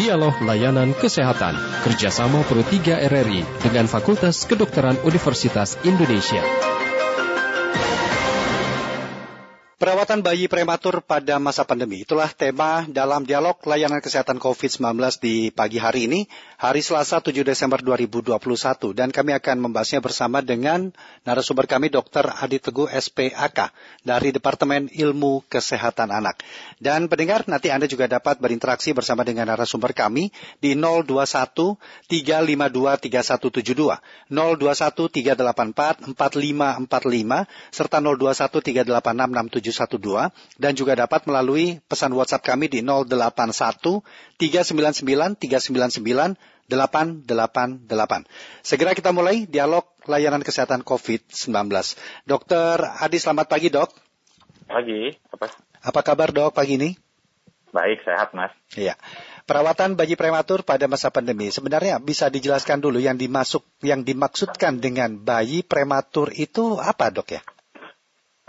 Dialog Layanan Kesehatan kerjasama Pro 3 RRI dengan Fakultas Kedokteran Universitas Indonesia. Perawatan bayi prematur pada masa pandemi. Itulah tema dalam dialog layanan kesehatan COVID-19 di pagi hari ini, hari Selasa 7 Desember 2021. Dan kami akan membahasnya bersama dengan narasumber kami Dr. Adi Teguh SPAK dari Departemen Ilmu Kesehatan Anak. Dan pendengar, nanti Anda juga dapat berinteraksi bersama dengan narasumber kami di 021 352 3172, 021 384 4545, serta 021 386 712 dan juga dapat melalui pesan WhatsApp kami di 081 399 399 888. Segera kita mulai dialog layanan kesehatan COVID-19. Dokter Adi, selamat pagi dok. Pagi, apa? Apa kabar dok pagi ini? Baik, sehat mas. Iya. Perawatan bayi prematur pada masa pandemi sebenarnya bisa dijelaskan dulu yang dimasuk yang dimaksudkan dengan bayi prematur itu apa dok ya?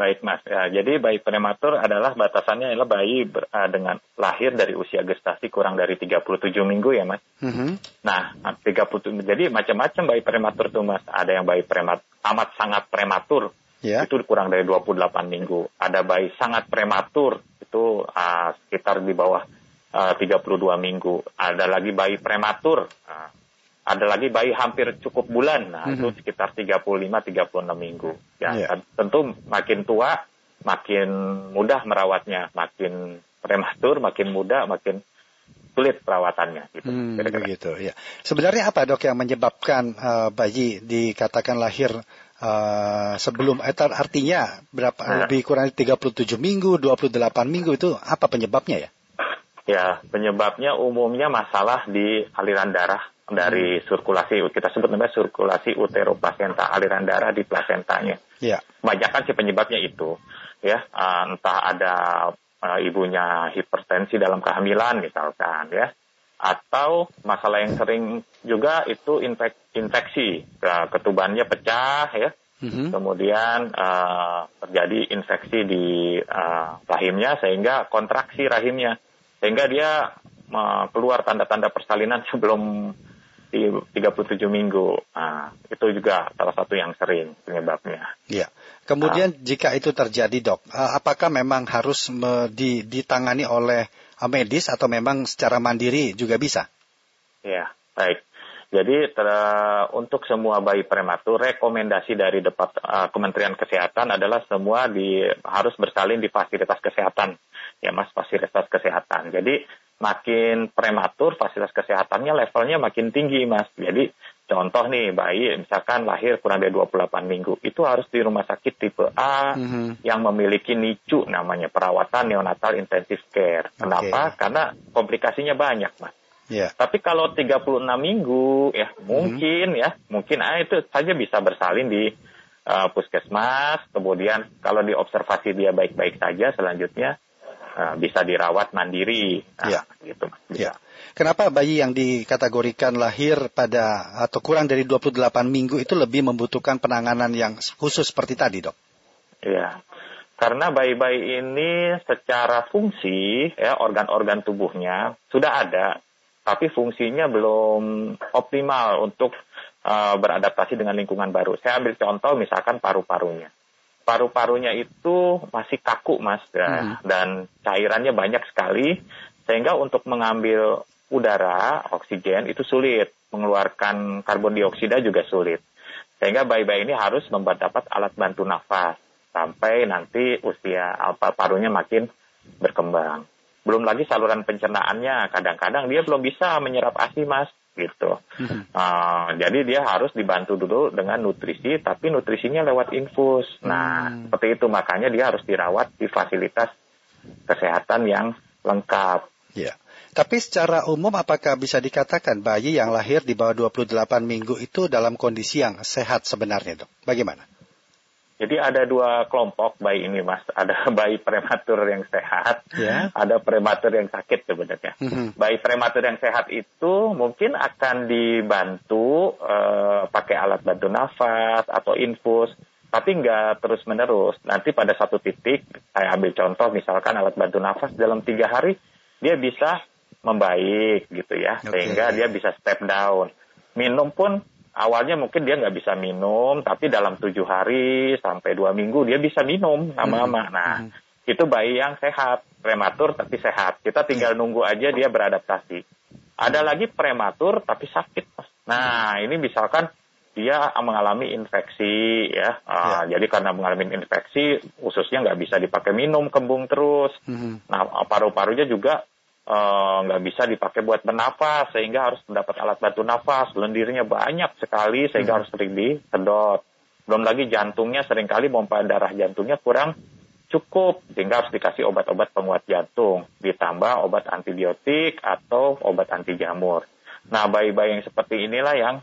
Baik mas, ya, jadi bayi prematur adalah batasannya adalah bayi ber, uh, dengan lahir dari usia gestasi kurang dari 37 minggu ya mas. Mm-hmm. Nah, 37 jadi macam-macam bayi prematur itu mas. Ada yang bayi prematur amat sangat prematur yeah. itu kurang dari 28 minggu. Ada bayi sangat prematur itu uh, sekitar di bawah uh, 32 minggu. Ada lagi bayi prematur uh, ada lagi bayi hampir cukup bulan, nah mm -hmm. itu sekitar 35-36 minggu. Ya, yeah. tentu makin tua, makin mudah merawatnya, makin prematur, makin muda, makin sulit perawatannya. Gitu. Hmm, begitu, ya. Sebenarnya apa dok yang menyebabkan uh, bayi dikatakan lahir uh, sebelum eh, artinya berapa nah. lebih kurang 37 minggu, 28 minggu itu apa penyebabnya ya? Ya, penyebabnya umumnya masalah di aliran darah dari hmm. sirkulasi kita sebut namanya sirkulasi uteroplasenta aliran darah di plasentanya. Ya. Kebanyakan sih penyebabnya itu ya uh, entah ada uh, ibunya hipertensi dalam kehamilan misalkan ya atau masalah yang sering juga itu infek infeksi ketubannya pecah ya mm-hmm. kemudian uh, terjadi infeksi di uh, rahimnya sehingga kontraksi rahimnya sehingga dia uh, keluar tanda-tanda persalinan sebelum 37 minggu. Nah, itu juga salah satu yang sering penyebabnya. Iya. Kemudian nah, jika itu terjadi, dok, eh, apakah memang harus di, ditangani oleh eh, medis atau memang secara mandiri juga bisa? Iya, baik. Jadi ter, untuk semua bayi prematur, rekomendasi dari Depart, uh, Kementerian Kesehatan adalah semua di, harus bersalin di fasilitas kesehatan, ya mas, fasilitas kesehatan. Jadi makin prematur fasilitas kesehatannya levelnya makin tinggi mas. Jadi contoh nih bayi misalkan lahir kurang dari 28 minggu itu harus di rumah sakit tipe A mm-hmm. yang memiliki NICU namanya perawatan neonatal intensive care. Kenapa? Okay. Karena komplikasinya banyak mas. Yeah. Tapi kalau 36 minggu ya mm-hmm. mungkin ya mungkin ah itu saja bisa bersalin di uh, puskesmas. Kemudian kalau diobservasi dia baik-baik saja selanjutnya Eh, bisa dirawat mandiri. Nah, ya. gitu. Ya. Kenapa bayi yang dikategorikan lahir pada atau kurang dari 28 minggu itu lebih membutuhkan penanganan yang khusus seperti tadi, Dok? Iya. Karena bayi-bayi ini secara fungsi ya organ-organ tubuhnya sudah ada, tapi fungsinya belum optimal untuk uh, beradaptasi dengan lingkungan baru. Saya ambil contoh misalkan paru-parunya paru-parunya itu masih kaku mas ya, hmm. dan cairannya banyak sekali sehingga untuk mengambil udara oksigen itu sulit. Mengeluarkan karbon dioksida juga sulit. Sehingga bayi-bayi ini harus mendapat alat bantu nafas sampai nanti usia apa parunya makin berkembang. Belum lagi saluran pencernaannya kadang-kadang dia belum bisa menyerap ASI mas gitu. Hmm. Uh, jadi dia harus dibantu dulu dengan nutrisi, tapi nutrisinya lewat infus. Nah, hmm. seperti itu makanya dia harus dirawat di fasilitas kesehatan yang lengkap. Ya. Tapi secara umum apakah bisa dikatakan bayi yang lahir di bawah 28 minggu itu dalam kondisi yang sehat sebenarnya, Dok? Bagaimana? Jadi ada dua kelompok bayi ini, Mas. Ada bayi prematur yang sehat, yeah. ada prematur yang sakit sebenarnya. Mm-hmm. Bayi prematur yang sehat itu mungkin akan dibantu uh, pakai alat bantu nafas atau infus, tapi nggak terus menerus. Nanti pada satu titik, saya ambil contoh misalkan alat bantu nafas dalam tiga hari dia bisa membaik gitu ya, Oke. sehingga dia bisa step down. Minum pun awalnya mungkin dia nggak bisa minum, tapi dalam tujuh hari sampai dua minggu dia bisa minum lama-lama. Nah, Mhm. itu bayi yang sehat, prematur tapi sehat. Kita tinggal nunggu aja dia beradaptasi. Ada lagi prematur tapi sakit. Nah, ini misalkan dia mengalami infeksi ya. Ah, Jadi karena mengalami infeksi, khususnya nggak bisa dipakai minum kembung terus. Mhm. Nah, paru-parunya juga eh, nggak bisa dipakai buat bernafas, sehingga harus mendapat alat bantu nafas. Lendirnya banyak sekali, sehingga harus sering disedot. Belum lagi jantungnya sering kali pompa darah jantungnya kurang cukup, sehingga harus dikasih obat-obat penguat jantung, ditambah obat antibiotik atau obat anti jamur. Nah, bayi-bayi yang seperti inilah yang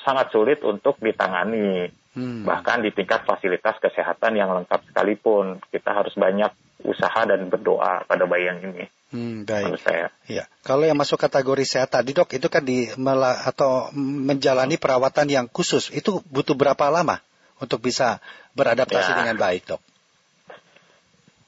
sangat sulit untuk ditangani. Hmm. Bahkan di tingkat fasilitas kesehatan yang lengkap sekalipun, kita harus banyak usaha dan berdoa pada bayi yang ini. Hmm, baik. Menurut saya. Ya, kalau yang masuk kategori sehat tadi dok, itu kan di atau menjalani perawatan yang khusus, itu butuh berapa lama untuk bisa beradaptasi Ya. dengan baik dok?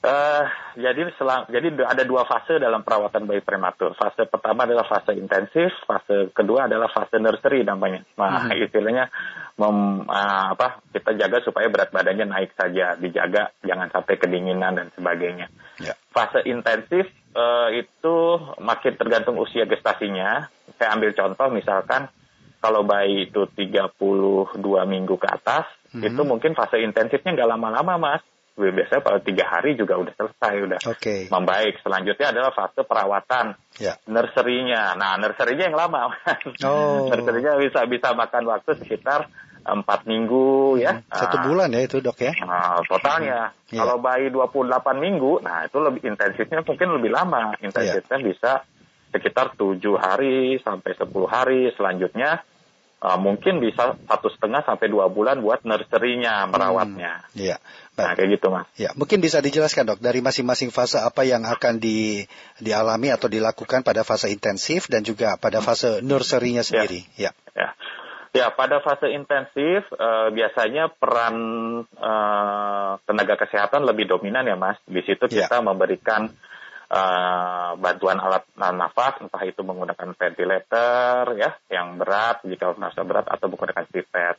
Eh, jadi selang, jadi ada dua fase dalam perawatan bayi prematur. Fase pertama adalah fase intensif, fase kedua adalah fase nursery namanya. Nah, Mhm. istilahnya mem, ah, apa kita jaga supaya berat badannya naik saja, dijaga jangan sampai kedinginan dan sebagainya. Ya. Fase intensif eh, itu makin tergantung usia gestasinya. Saya ambil contoh misalkan kalau bayi itu 32 minggu ke atas, Mhm. itu mungkin fase intensifnya nggak lama-lama, Mas. Biasanya kalau tiga hari juga udah selesai, udah Oke. membaik. Selanjutnya adalah fase perawatan Ya. nursery-nya. Nah, nursery-nya yang lama. Oh. nursery-nya bisa bisa makan waktu sekitar empat minggu ya. Satu Nah, bulan ya itu dok ya? Nah, totalnya. Iya. Kalau bayi 28 minggu, nah itu lebih intensifnya mungkin lebih lama. Intensifnya Iya. bisa sekitar tujuh hari sampai 10 hari. Selanjutnya uh, mungkin bisa satu setengah sampai dua bulan buat nursery-nya, merawatnya. Iya. Nah, Baik. kayak gitu, Mas. Ya, mungkin bisa dijelaskan dok dari masing-masing fase apa yang akan di, dialami atau dilakukan pada fase intensif dan juga pada fase nursery-nya sendiri. Ya. Ya. Ya, pada fase intensif eh, biasanya peran eh, tenaga kesehatan lebih dominan ya, Mas. Di situ Ya. kita memberikan eh, bantuan alat nafas, entah itu menggunakan ventilator ya, yang berat jika merasa berat atau menggunakan pipet,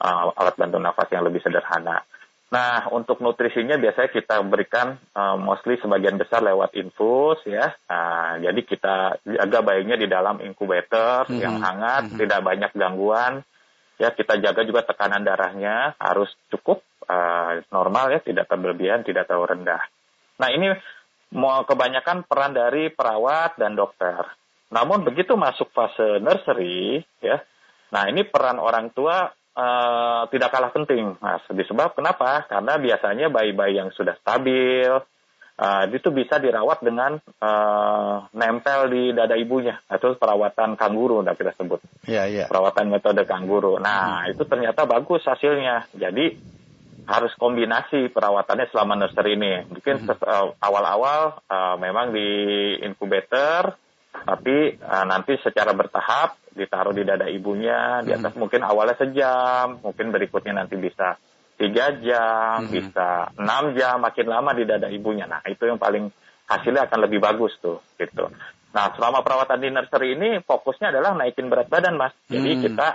eh, alat bantu nafas yang lebih sederhana. Nah, untuk nutrisinya biasanya kita berikan eh, mostly sebagian besar lewat infus ya. Nah, jadi kita jaga bayinya di dalam inkubator Mhm. yang hangat, Mhm. tidak banyak gangguan. Ya, kita jaga juga tekanan darahnya harus cukup eh, normal ya, tidak terberlebihan, tidak terlalu rendah. Nah, ini kebanyakan peran dari perawat dan dokter. Namun begitu masuk fase nursery ya. Nah, ini peran orang tua eh, tidak kalah penting, Mas. Disebab kenapa? Karena biasanya bayi-bayi yang sudah stabil eh, itu bisa dirawat dengan eh, nempel di dada ibunya. Itu perawatan kanguru, udah kita sebut Ya, ya. perawatan metode kanguru. Nah, itu ternyata bagus hasilnya. Jadi harus kombinasi perawatannya selama nursery ini. Mungkin ses- eh, awal-awal eh, memang di inkubator, tapi eh, nanti secara bertahap ditaruh di dada ibunya, di atas mungkin awalnya sejam, mungkin berikutnya nanti bisa tiga jam, Mhm. bisa enam jam, makin lama di dada ibunya. Nah, itu yang paling hasilnya akan lebih bagus tuh, gitu. Nah, selama perawatan di nursery ini fokusnya adalah naikin berat badan, Mas. Jadi Hmm. kita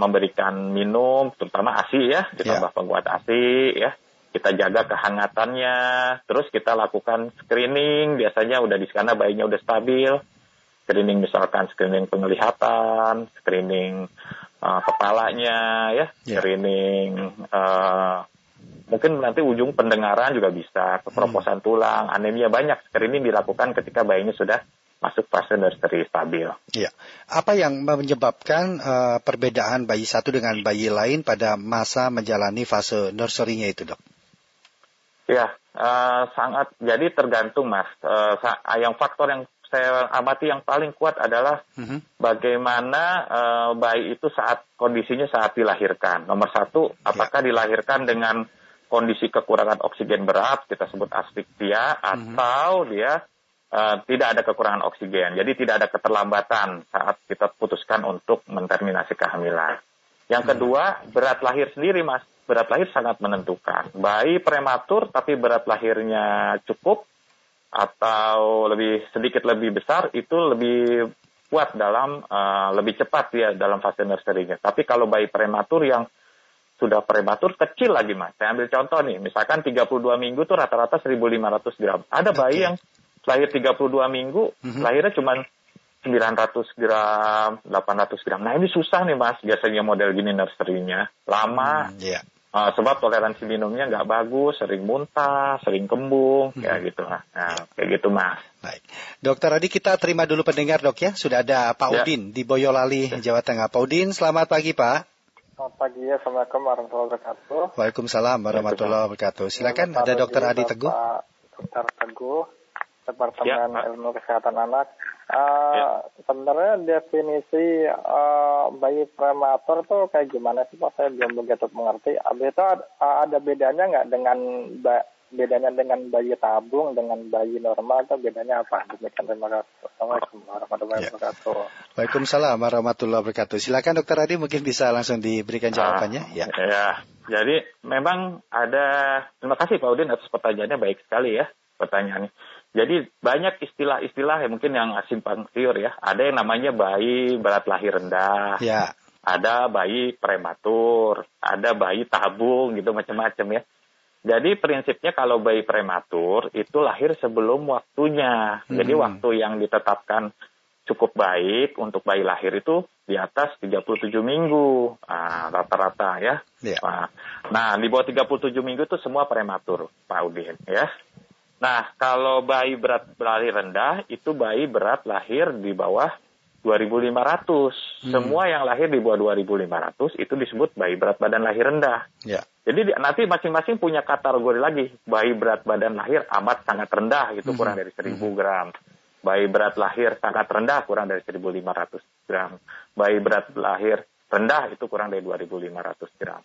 memberikan minum, terutama ASI ya, ditambah penguat ASI ya. Kita jaga kehangatannya, terus kita lakukan screening, biasanya udah di sana bayinya udah stabil. Screening misalkan screening penglihatan, screening uh, kepalanya ya, Ya. screening uh, mungkin nanti ujung pendengaran juga bisa, keperoposan tulang, anemia banyak screening dilakukan ketika bayinya sudah masuk fase nursery stabil. Ya. Apa yang menyebabkan eh, perbedaan bayi satu dengan bayi lain pada masa menjalani fase nursery-nya itu, dok? Ya, eh, sangat. Jadi tergantung, Mas. Sa- yang faktor yang saya amati yang paling kuat adalah Mhm. bagaimana eh, bayi itu saat kondisinya saat dilahirkan. Nomor satu, apakah dilahirkan dengan kondisi kekurangan oksigen berat, kita sebut aspiksia, atau dia eh, tidak ada kekurangan oksigen. Jadi tidak ada keterlambatan saat kita putuskan untuk menterminasi kehamilan. Yang kedua, berat lahir sendiri, Mas. Berat lahir sangat menentukan. Bayi prematur tapi berat lahirnya cukup, atau lebih sedikit lebih besar itu lebih kuat dalam uh, lebih cepat ya dalam fase nursery-nya. Tapi kalau bayi prematur yang sudah prematur kecil lagi mas. Saya ambil contoh nih, misalkan 32 minggu tuh rata-rata 1.500 gram. Ada bayi okay. yang lahir 32 minggu, mm-hmm. lahirnya cuma 900 gram, 800 gram. Nah ini susah nih mas, biasanya model gini nursery-nya. Lama, mm, yeah. Uh, sebab toleransi minumnya nggak bagus, sering muntah, sering kembung, hmm. ya gitu lah. Nah, kayak gitu mas. Baik, dokter Adi kita terima dulu pendengar dok ya. Sudah ada Pak ya. Udin di Boyolali, ya. Jawa Tengah. Pak Udin, selamat pagi Pak. Selamat pagi ya, Assalamualaikum warahmatullahi wabarakatuh. Waalaikumsalam warahmatullahi wabarakatuh. Silakan, ada dokter Adi Teguh. Dokter Teguh, Departemen ya, Ilmu Kesehatan Anak. Uh, ya. Sebenarnya definisi uh, bayi prematur tuh kayak gimana sih Pak? Saya belum begitu mengerti. Abis itu uh, ada bedanya nggak dengan ba bedanya dengan bayi tabung dengan bayi normal atau bedanya apa? Demikian terima kasih. Assalamualaikum warahmatullahi ya. wabarakatuh. Waalaikumsalam warahmatullahi wabarakatuh. Silakan Dokter Adi mungkin bisa langsung diberikan jawabannya. ya. ya. Jadi memang ada. Terima kasih Pak Udin atas pertanyaannya baik sekali ya pertanyaannya. Jadi banyak istilah-istilah yang mungkin yang simpang siur ya. Ada yang namanya bayi berat lahir rendah. Ya. Ada bayi prematur, ada bayi tabung gitu macam-macam ya. Jadi prinsipnya kalau bayi prematur itu lahir sebelum waktunya. Hmm. Jadi waktu yang ditetapkan cukup baik untuk bayi lahir itu di atas 37 minggu ah, rata-rata nah, ya. Yeah. Nah, nah, di bawah 37 minggu itu semua prematur, Pak Udin ya. Nah, kalau bayi berat lahir rendah itu bayi berat lahir di bawah 2.500. Hmm. Semua yang lahir di bawah 2.500 itu disebut bayi berat badan lahir rendah. Ya. Jadi nanti masing-masing punya kategori lagi. Bayi berat badan lahir amat sangat rendah itu hmm. kurang dari 1.000 hmm. gram. Bayi berat lahir sangat rendah kurang dari 1.500 gram. Bayi berat lahir rendah itu kurang dari 2.500 gram.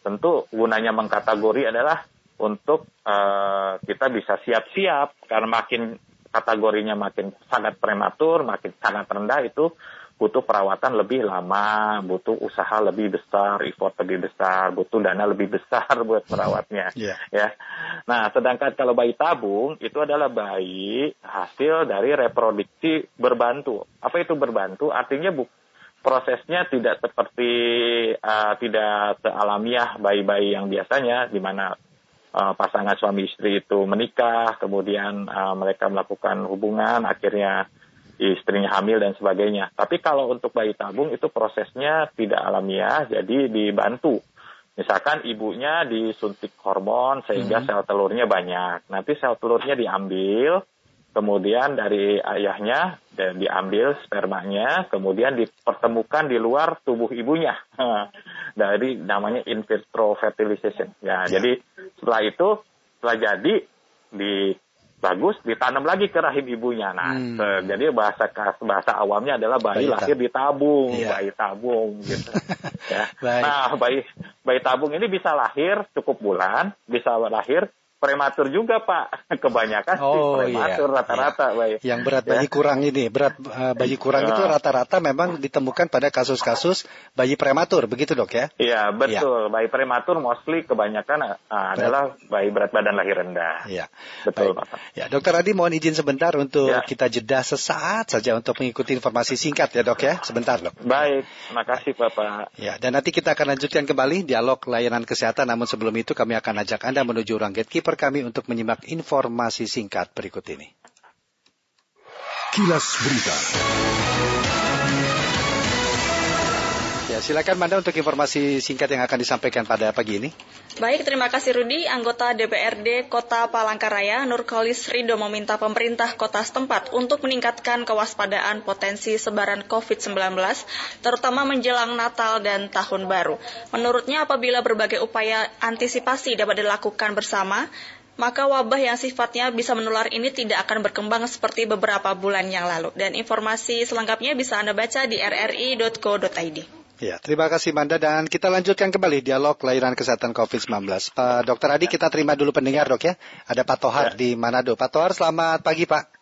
Tentu gunanya mengkategori adalah untuk uh, kita bisa siap-siap karena makin kategorinya makin sangat prematur, makin sangat rendah itu butuh perawatan lebih lama, butuh usaha lebih besar, effort lebih besar, butuh dana lebih besar buat merawatnya. Yeah. Ya. Nah, sedangkan kalau bayi tabung itu adalah bayi hasil dari reproduksi berbantu. Apa itu berbantu? Artinya bu prosesnya tidak seperti uh, tidak sealamiah bayi-bayi yang biasanya di mana uh, pasangan suami istri itu menikah, kemudian uh, mereka melakukan hubungan, akhirnya istrinya hamil dan sebagainya. Tapi kalau untuk bayi tabung itu prosesnya tidak alamiah, jadi dibantu. Misalkan ibunya disuntik hormon sehingga mm -hmm. sel telurnya banyak. Nanti sel telurnya diambil, kemudian dari ayahnya dan diambil spermanya, kemudian dipertemukan di luar tubuh ibunya. dari namanya in vitro fertilization. Ya, ya, jadi setelah itu setelah jadi di bagus ditanam lagi ke rahim ibunya. Nah, hmm. jadi bahasa bahasa awamnya adalah bayi, bayi lahir di tabung, ya. bayi tabung gitu. ya. Nah, bayi bayi tabung ini bisa lahir cukup bulan, bisa lahir prematur juga Pak. Kebanyakan oh, sih prematur iya, rata-rata iya. bayi. Yang berat bayi ya. kurang ini, berat uh, bayi kurang itu nah. rata-rata memang ditemukan pada kasus-kasus bayi prematur, begitu dok ya? Iya betul, ya. bayi prematur mostly kebanyakan uh, adalah bayi berat badan lahir rendah. Iya, betul Baik. Pak. Ya dokter Adi mohon izin sebentar untuk ya. kita jeda sesaat saja untuk mengikuti informasi singkat ya dok ya, sebentar dok. Baik, terima kasih Bapak. Ya dan nanti kita akan lanjutkan kembali dialog layanan kesehatan, namun sebelum itu kami akan ajak anda menuju ruang gatekeeper kami untuk menyimak informasi singkat berikut ini. Kilas Berita. Ya, silakan Manda untuk informasi singkat yang akan disampaikan pada pagi ini. Baik, terima kasih Rudi. Anggota DPRD Kota Palangkaraya, Nurkolis Rido meminta pemerintah kota setempat untuk meningkatkan kewaspadaan potensi sebaran COVID-19, terutama menjelang Natal dan Tahun Baru. Menurutnya, apabila berbagai upaya antisipasi dapat dilakukan bersama, maka wabah yang sifatnya bisa menular ini tidak akan berkembang seperti beberapa bulan yang lalu. Dan informasi selengkapnya bisa Anda baca di rri.co.id. Ya, terima kasih Manda dan kita lanjutkan kembali dialog layanan kesehatan COVID-19. Uh, Dokter Adi kita terima dulu pendengar dok ya. Ada Pak Tohar ya. di Manado. Pak Tohar selamat pagi Pak.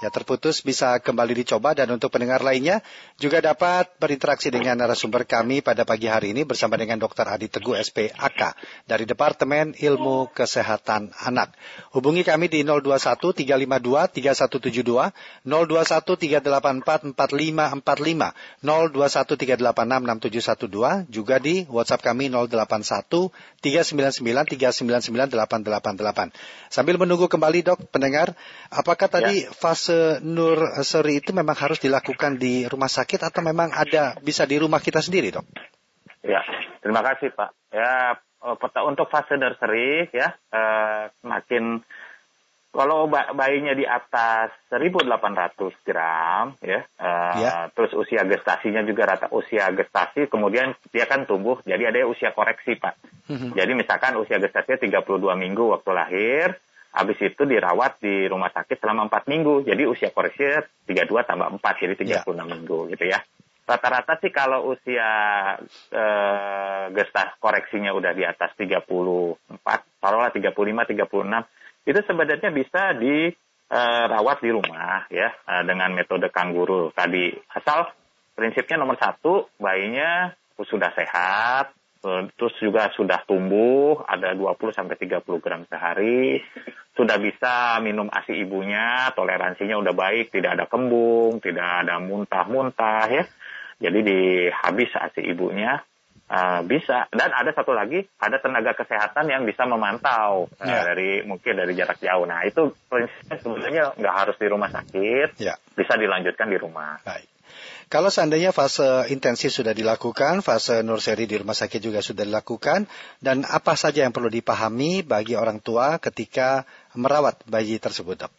Ya terputus bisa kembali dicoba dan untuk pendengar lainnya juga dapat berinteraksi dengan narasumber kami pada pagi hari ini bersama dengan Dr. Adi Teguh SPAK dari Departemen Ilmu Kesehatan Anak. Hubungi kami di 021 352 3172, 021 384 4545, 021 386 6712, juga di WhatsApp kami 081 399 399 888. Sambil menunggu kembali dok pendengar, apakah tadi ya. fase nur seri itu memang harus dilakukan di rumah sakit atau memang ada bisa di rumah kita sendiri dok? Ya, terima kasih Pak. Ya, eh, untuk fase nursery ya, eh, makin kalau bayinya di atas 1.800 gram, ya, uh, ya, terus usia gestasinya juga rata usia gestasi, kemudian dia kan tumbuh, jadi ada usia koreksi, Pak. Mm-hmm. Jadi misalkan usia gestasinya 32 minggu waktu lahir, habis itu dirawat di rumah sakit selama 4 minggu, jadi usia koreksi 32 tambah 4, jadi 36 ya. minggu, gitu ya. Rata-rata sih kalau usia uh, gestas koreksinya udah di atas 34, taruhlah 35, 36, itu sebenarnya bisa dirawat di rumah ya eh, dengan metode kangguru tadi asal prinsipnya nomor satu bayinya sudah sehat eh, terus juga sudah tumbuh ada 20 sampai 30 gram sehari sudah bisa minum ASI ibunya toleransinya udah baik tidak ada kembung tidak ada muntah-muntah ya jadi dihabis ASI ibunya Uh, bisa dan ada satu lagi ada tenaga kesehatan yang bisa memantau uh, yeah. dari mungkin dari jarak jauh. Nah itu prinsipnya sebenarnya nggak harus di rumah sakit, yeah. bisa dilanjutkan di rumah. Baik. Kalau seandainya fase intensif sudah dilakukan, fase nurseri di rumah sakit juga sudah dilakukan, dan apa saja yang perlu dipahami bagi orang tua ketika merawat bayi tersebut, dok?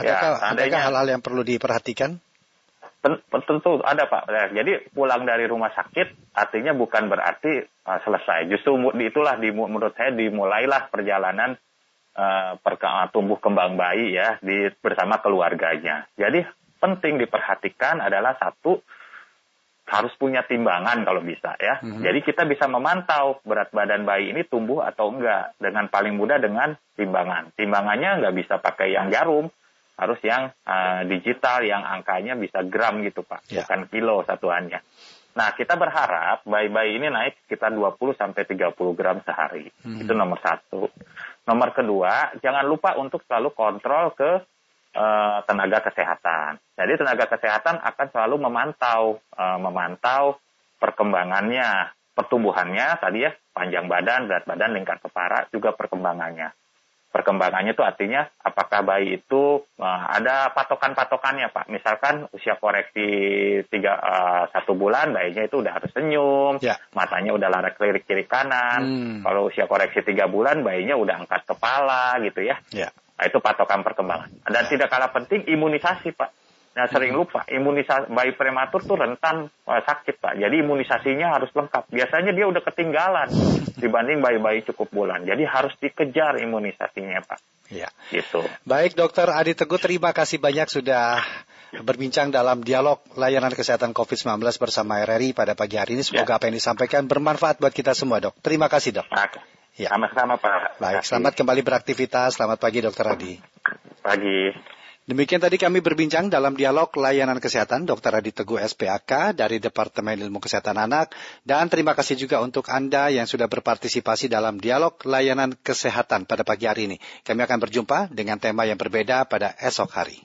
Adakah, ya, adakah hal-hal yang perlu diperhatikan? Tentu ada Pak. Ya, jadi pulang dari rumah sakit artinya bukan berarti uh, selesai. Justru itulah di, menurut saya dimulailah perjalanan uh, perka, tumbuh kembang bayi ya di bersama keluarganya. Jadi penting diperhatikan adalah satu harus punya timbangan kalau bisa ya. Mm-hmm. Jadi kita bisa memantau berat badan bayi ini tumbuh atau enggak dengan paling mudah dengan timbangan. Timbangannya nggak bisa pakai yang jarum harus yang uh, digital yang angkanya bisa gram gitu Pak, ya. bukan kilo satuannya. Nah, kita berharap bayi-bayi ini naik sekitar 20 sampai 30 gram sehari. Hmm. Itu nomor satu. Nomor kedua, jangan lupa untuk selalu kontrol ke uh, tenaga kesehatan. Jadi tenaga kesehatan akan selalu memantau uh, memantau perkembangannya, pertumbuhannya tadi ya, panjang badan, berat badan, lingkar kepala, juga perkembangannya perkembangannya itu artinya apakah bayi itu uh, ada patokan-patokannya pak misalkan usia koreksi tiga uh, satu bulan bayinya itu udah harus senyum ya. matanya udah larak kiri kiri kanan hmm. kalau usia koreksi tiga bulan bayinya udah angkat kepala gitu ya, ya. Nah, itu patokan perkembangan dan tidak kalah penting imunisasi pak Nah sering lupa imunisasi bayi prematur tuh rentan uh, sakit pak. Jadi imunisasinya harus lengkap. Biasanya dia udah ketinggalan dibanding bayi-bayi cukup bulan. Jadi harus dikejar imunisasinya pak. Ya. Gitu. Baik dokter Adi Teguh terima kasih banyak sudah berbincang dalam dialog layanan kesehatan COVID-19 bersama RRI pada pagi hari ini. Semoga ya. apa yang disampaikan bermanfaat buat kita semua dok. Terima kasih dok. Ya. Sama-sama Pak. Baik, selamat kembali beraktivitas. Selamat pagi dokter Adi. Pagi. Demikian tadi kami berbincang dalam dialog layanan kesehatan Dr. Adi Teguh SPAK dari Departemen Ilmu Kesehatan Anak dan terima kasih juga untuk Anda yang sudah berpartisipasi dalam dialog layanan kesehatan pada pagi hari ini. Kami akan berjumpa dengan tema yang berbeda pada esok hari.